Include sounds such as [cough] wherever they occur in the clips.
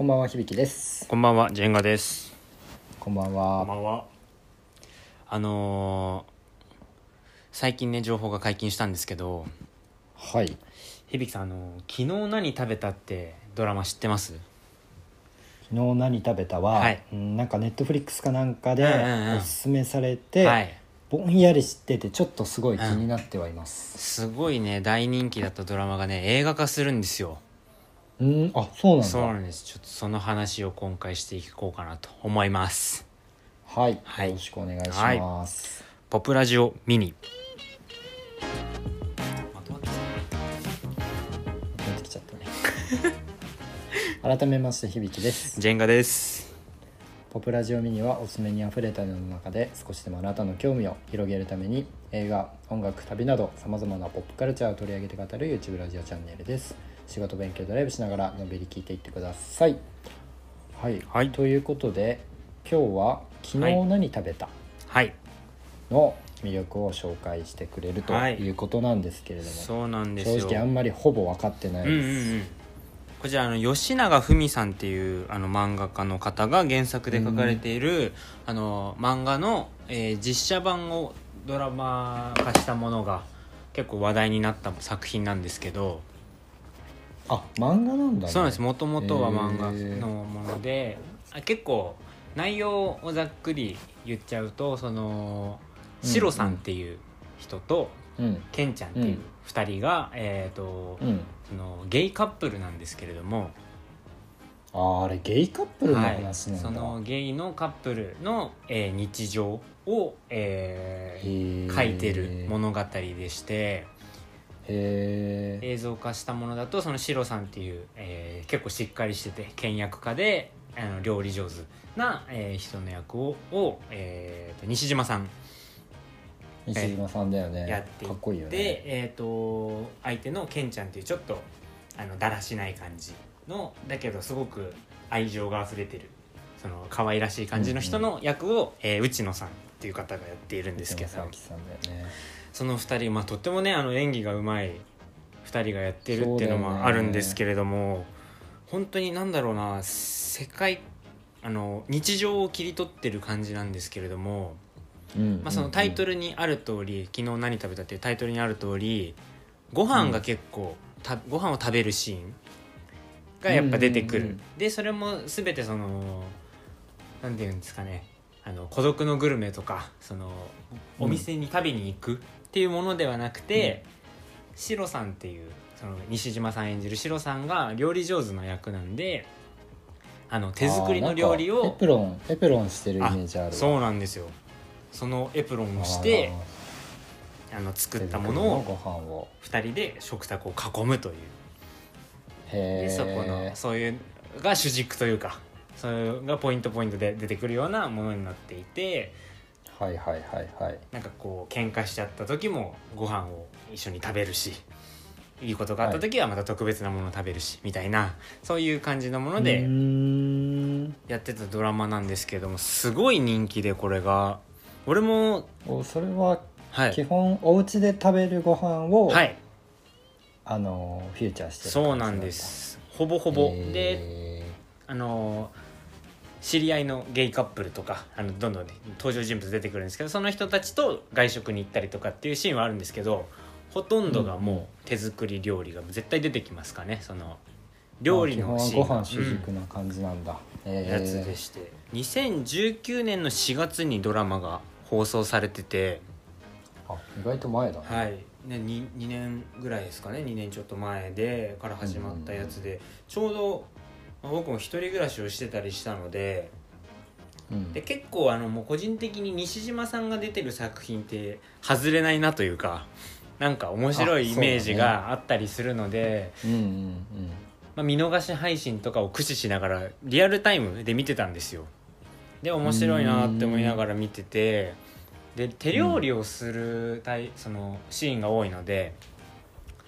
こんばんは響ですこんばんは、ジェンガです。こんばんこんはばんは。あのー最近ね、情報が解禁したんですけど、はい響さん、あのー昨日何食べたってドラマ知ってます？昨日何食べたは、はいうんなんかネットフリックスかなんかでうんうんうんおすすめされて、はい。ぼんやり知っててちょっとすごい気になってはいますすごいね、大人気だったドラマがね、映画化するんですよ。うん。あそうなんだ。そうなんです。ちょっとその話を今回していこうかなと思います。はい、はい。よろしくお願いします、ポプラジオミニ。まとまってき出てきちゃったね。改めまして響です。たジェンガです。ポプラジオミニはおすすめにあふれた世の中で少しでもあなたの興味を広げるために映画音楽旅などさまざまなポップカルチャーを取り上げて語る YouTube ラジオチャンネルです仕事勉強ドライブしながらのんびり聞いていってください。はい、はい。ということで今日は「昨日何食べた?はい。」の魅力を紹介してくれるとはい。いうことなんですけれども、そうなんですよ。正直あんまりほぼ分かってないうんです、うんうん、こちらあの吉永文さんっていうあの漫画家の方が原作で書かれている、あの漫画の、えー実写版をドラマ化したものが結構話題になった作品なんですけど、あ漫画なんだ、ね、そうなんです。もともとは漫画のもので、あ結構内容をざっくり言っちゃうとそのうん。シロさんっていう人と、うん。ケンちゃんっていう2人が、えーとうん。そのゲイカップルなんですけれども、あーあれゲイカップルのはい、話なんだ、そのゲイのカップルの、えー日常を、えー。書いてる物語でして映像化したものだとそのシロさんっていう、えー結構しっかりしてて倹約家であの料理上手な、えー人の役をを、えーと西島さん。西島さんだよね。やっていかっこいいよね。で、えー、と相手のケンちゃんっていうちょっとあのだらしない感じのだけどすごく愛情が溢れてるその可愛らしい感じの人の役を、えー内野さんっていう方がやっているんですけど。内野佐さんだよねその2人、まあ、とってもねあの演技がうまい2人がやってるっていうのもあるんですけれども、本当になんだろうな世界あの日常を切り取ってる感じなんですけれども、うん。まあ、そのタイトルルにある通り「昨日何食べた?」っていうタイトルにある通りご飯が結構、たご飯を食べるシーンがやっぱ出てくる、うんうんうんでそれも全てそのなんていうんですかねあの孤独のグルメとかそのうんお店に食べに行くっていうものではなくて、シロさんっていうその西島さん演じるシロさんが料理上手な役なんであの手作りの料理をエプロンエプロンしてるイメージあるわ。そうなんですよ。そのエプロンをしてあの作ったものを手作りご飯を。2人で食卓を囲むという。へえでそこのそういうが主軸というかそれがポイントポイントで出てくるようなものになっていてはいはいはいはい。なんかこう喧嘩しちゃった時もご飯を一緒に食べるしいいことがあった時はまた特別なものを食べるし、みたいなそういう感じのものでん。やってたドラマなんですけどもすごい人気でこれが。俺もおそれは基はい。本お家で食べるご飯を、はい。あのフューチャーしてるそうなんです。ほぼほぼ、へー。であの知り合いのゲイカップルとかあのどんどん、ね、登場人物出てくるんですけどその人たちと外食に行ったりとかっていうシーンはあるんですけどほとんどがもう手作り料理が絶対出てきますかねその料理のシーンが。基本はご飯主軸な感じなんだ、うん。やつでして。2019年の4月にドラマが放送されててあ意外と前だね、はい、ね、2, 2年ぐらいですかね。2年ちょっと前でから始まったやつで、ちょうどまあ僕も一人暮らしをしてたりしたのでうん。で結構あのもう個人的に西島さんが出てる作品って外れないなというかなんか面白いイメージがあったりするので、うんうん。まあ、見逃し配信とかを駆使しながらリアルタイムで見てたんですよ。で面白いなって思いながら見ててで手料理をするタイそのシーンが多いので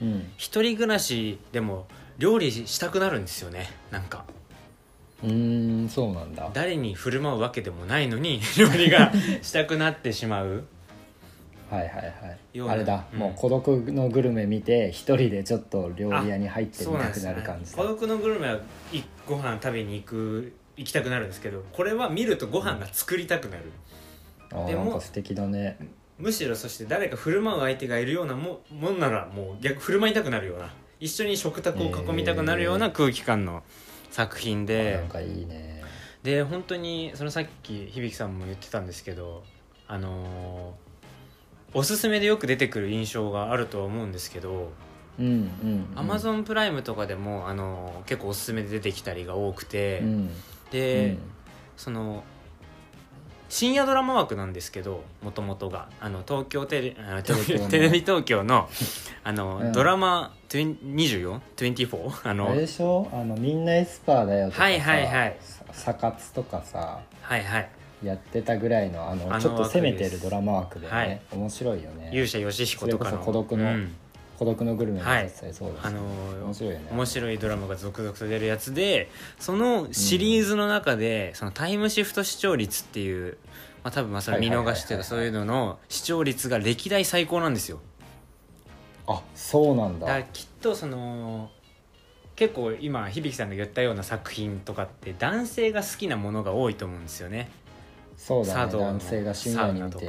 うん。うん。一人暮らしでも料理したくなるんですよねなんか。うーんそうなんだ。誰に振る舞うわけでもないのに [laughs] 料理がしたくなってしまう。はいはいはい。あれだ、うん。もう孤独のグルメ見て一人でちょっと料理屋に入ってみたくなる感じだ。孤独のグルメはいご飯食べに行く行きたくなるんですけどこれは見るとご飯が作りたくなる、あーでもなんか素敵だね。むしろそして誰か振る舞う相手がいるようなももんならもう逆振る舞いたくなるような一緒に食卓を囲みたくなるような空気感の作品で、なんかいいね。で本当にそのさっき響さんも言ってたんですけどあのーおすすめでよく出てくる印象があるとは思うんですけどうんうんアマゾンプライムとかでも、あのー結構おすすめで出てきたりが多くて、うん。で、その深夜ドラマ枠なんですけどもともとが。あの東京テレあ東京の。[laughs] テレビ東京のあの、うん。ドラマ 24?24? [laughs] あうん、のあれでしょ？あのみんなエスパーだよとかさはいはいはい。さサカツとかさはいはい。やってたぐらいのあのちょっと攻めてるドラマ枠でね、はい。面白いよね。勇者ヨシヒコとかの。孤独のうん孤独のグルメも実際そうだし、あの面白いよね。面白いドラマが続々と出るやつでそのシリーズの中で、そのタイムシフト視聴率っていう、まあ、多分まあそれ見逃しというかそういうのの視聴率が歴代最高なんですよ。あそうなんだ。だきっとその結構今響さんが言ったような作品とかって男性が好きなものが多いと思うんですよね。そうだね。男性が深夜にとか。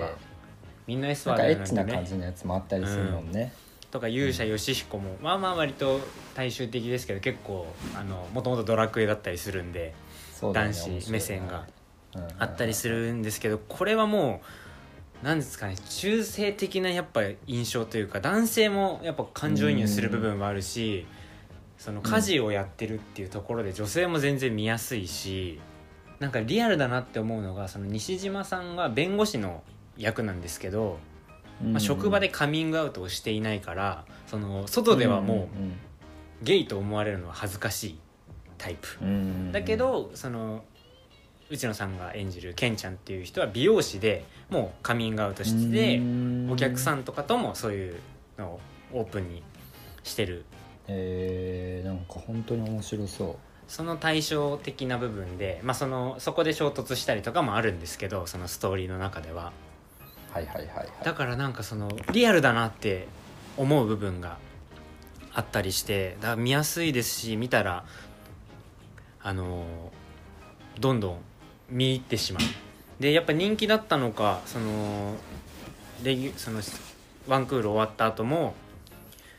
みんなエスパなんかエーだよなんてねッチな感じのやつもあったりするもんね、とか勇者ヨシヒコもまあまあ割と大衆的ですけど結構あのもともとドラクエだったりするんでね男子目線があったりするんですけどこれはもう何ですかね中性的なやっぱ印象というか男性もやっぱ感情移入する部分はあるしその家事をやってるっていうところで女性も全然見やすいしなんかリアルだなって思うのがその西島さんが弁護士の役なんですけど、うんまあ、職場でカミングアウトをしていないからその外ではもうゲイと思われるのは恥ずかしいタイプ。だけどその内野さんが演じるケンちゃんっていう人は美容師でもうカミングアウトしてお客さんんとかともそういうのをオープンにしてる。えー、なんか本当に面白そう。その対照的な部分で、まあ、そのそこで衝突したりとかもあるんですけどそのストーリーの中でははいはいはいはい。だからなんかそのリアルだなって思う部分があったりしてだから見やすいですし見たらあのどんどん見入ってしまう。でやっぱ人気だったのかそのレギュそのワンクール終わった後も、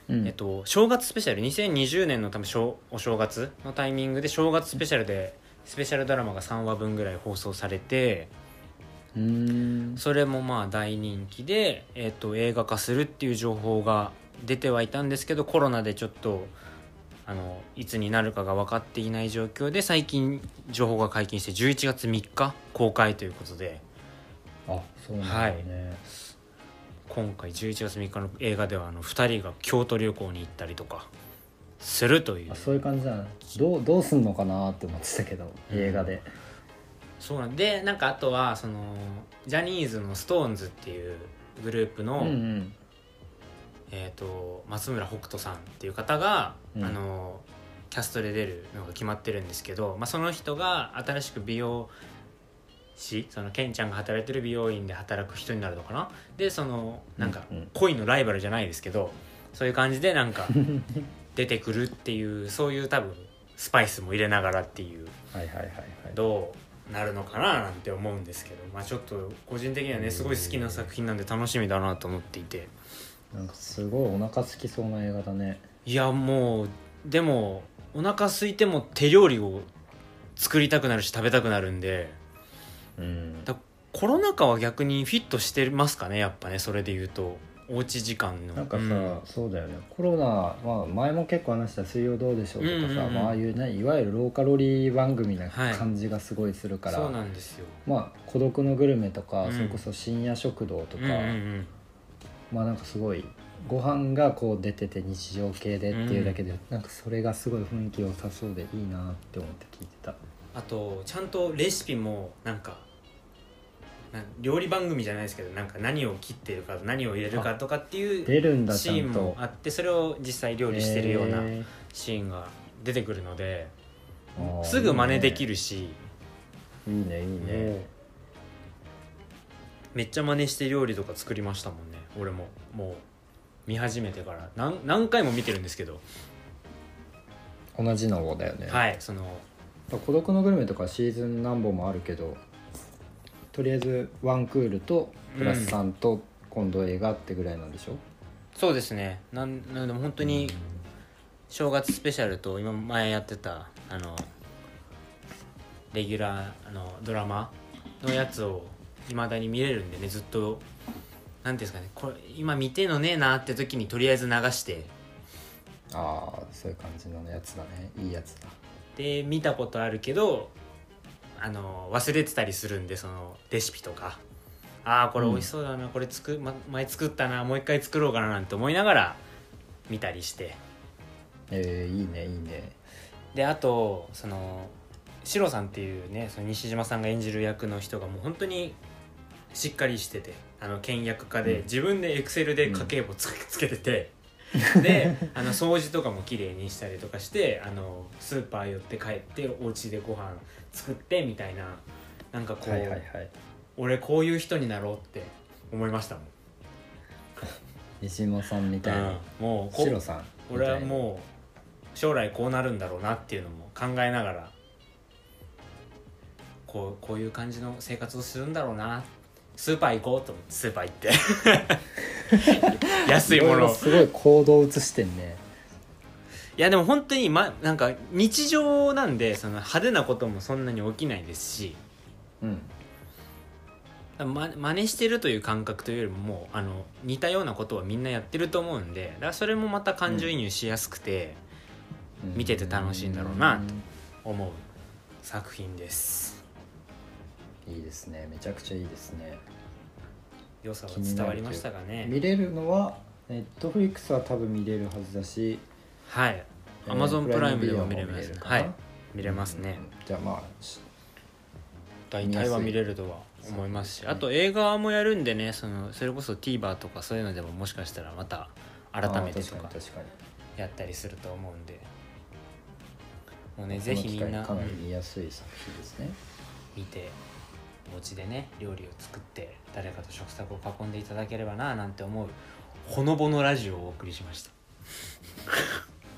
うん。えっと、正月スペシャル2020年の多分正お正月のタイミングで正月スペシャルでスペシャルドラマが3話分ぐらい放送されてそれもまあ大人気で、えっと映画化するっていう情報が出てはいたんですけどコロナでちょっとあのいつになるかが分かっていない状況で最近情報が解禁して11月3日公開ということで。あそうなんだね、今回11月3日の映画ではあの2人が京都旅行に行ったりとかするという。あそういう感じなのどうどうすんのかなって思ってたけどうん。映画で、そうなんでなんかあとはそのジャニーズの SixTONES っていうグループの、うんうん。えー、と松村北斗さんっていう方が、うん。あのキャストで出るのが決まってるんですけど、まあ、その人が新しく美容師そのケンちゃんが働いてる美容院で働く人になるのかな。でそのなんか恋のライバルじゃないですけどそういう感じでなんか [laughs] 出てくるっていうそういう多分スパイスも入れながらっていう。はいはいはいはい。どうなるのかななんて思うんですけど、まあ、ちょっと個人的にはねすごい好きな作品なんで楽しみだなと思っていて。なんかすごいお腹空きそうな映画だね。いやもうでもお腹空いても手料理を作りたくなるし食べたくなるんで。うん。だコロナ禍は逆にフィットしてますかねやっぱねそれで言うとおうち時間の。なんかさ、うん。そうだよね。コロナ、まあ、前も結構話した「水曜どうでしょう」とかさ、まあ、ああいうねいわゆるローカロリー番組なはい感じがすごいするから、そうなんですよ。まあ孤独のグルメとか、うん。それこそ深夜食堂とか、まあなんかすごいご飯がこう出てて日常系でっていうだけで、なんかそれがすごい雰囲気良さそうでいいなって思って聞いてた。あとちゃんとレシピもなんか料理番組じゃないですけどなんか何を切ってるか何を入れるかとかっていうシーンもあってそれを実際料理してるようなへシーンが出てくるのですぐ真似できるるし。いいねいいね。めっちゃ真似して料理とか作りましたもんね。俺ももう見始めてから。何何回も見てるんですけど、同じのだよね、はいその孤独のグルメとかシーズン何本もあるけどとりあえずワンクールとプラス3と今度映画ってぐらいなんでしょ、そうですね。なんなんでも本当に正月スペシャルと今前やってたあのレギュラーあのドラマのやつをいまだに見れるんでねずっとなんていうんですかねこれ今見てんのねえなって時にとりあえず流してああそういう感じのやつだね。いいやつだ。で見たことあるけどあの忘れてたりするんでそのレシピとか。ああこれ美味しそうだな、これ作、ま、前作ったなもう一回作ろうかななんて思いながら見たりして。えー、いいねいいね。であとそのシロさんっていうねその西島さんが演じる役の人がもう本当にしっかりしててあの倹約家で、うん。自分でエクセルで家計簿つけててであの掃除とかも綺麗にしたりとかしてあのスーパー寄って帰ってお家でご飯作ってみたいななんかこう、はいはいはい。俺こういう人になろうって思いましたもん。西本さんみたいなうん。もうこシロさん俺はもう将来こうなるんだろうなっていうのも考えながらこうこういう感じの生活をするんだろうな。スーパー行こうと思ってスーパー行って [laughs] 安いものを。すごい行動を移してんね。いやでも本当に、ま、なんか日常なんでその派手なこともそんなに起きないですし。うん。ま真似してるという感覚というよりももうあの似たようなことはみんなやってると思うんでだからそれもまた感情移入しやすくてうん。見てて楽しいんだろうなと思う作品です。いいですね。めちゃくちゃいいですね良さは伝わりましたか。ね見れるのはネットフリックスは多分見れるはずだしはい。えーアマゾンプライムでも見れます。はい。見れますね。うん。じゃあまあし大体は見れるとは思いますしあと映画もやるんでねそのそれこそ TVer とかそういうのでももしかしたらまた改めてとかやったりすると思うんで。もうねこぜひみんな見やすい作品ですね。見てお家でね料理を作って誰かと食卓を囲んでいただければななんて思うほのぼのラジオをお送りしました。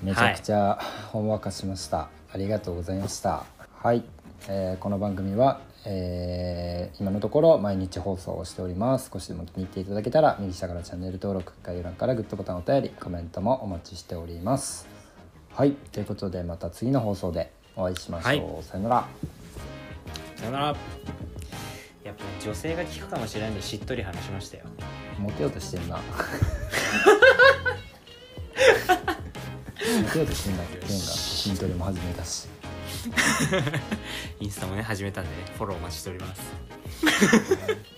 めちゃくちゃほんわかしました、ありがとうございました。はい、えーこの番組は、えー今のところ毎日放送をしております。少しでも気に入っていただけたら右下からチャンネル登録概要欄からグッドボタンお便りコメントもお待ちしております。はい。ということでまた次の放送でお会いしましょう、はい。さよなら。さよならやっぱ女性が聞くかもしれないんでしっとり話しましたよ。モテようとしてんな。モテようとしてんなケンが筋トレも始めたし。[laughs] インスタもね始めたんでねフォローお待ちしております [laughs]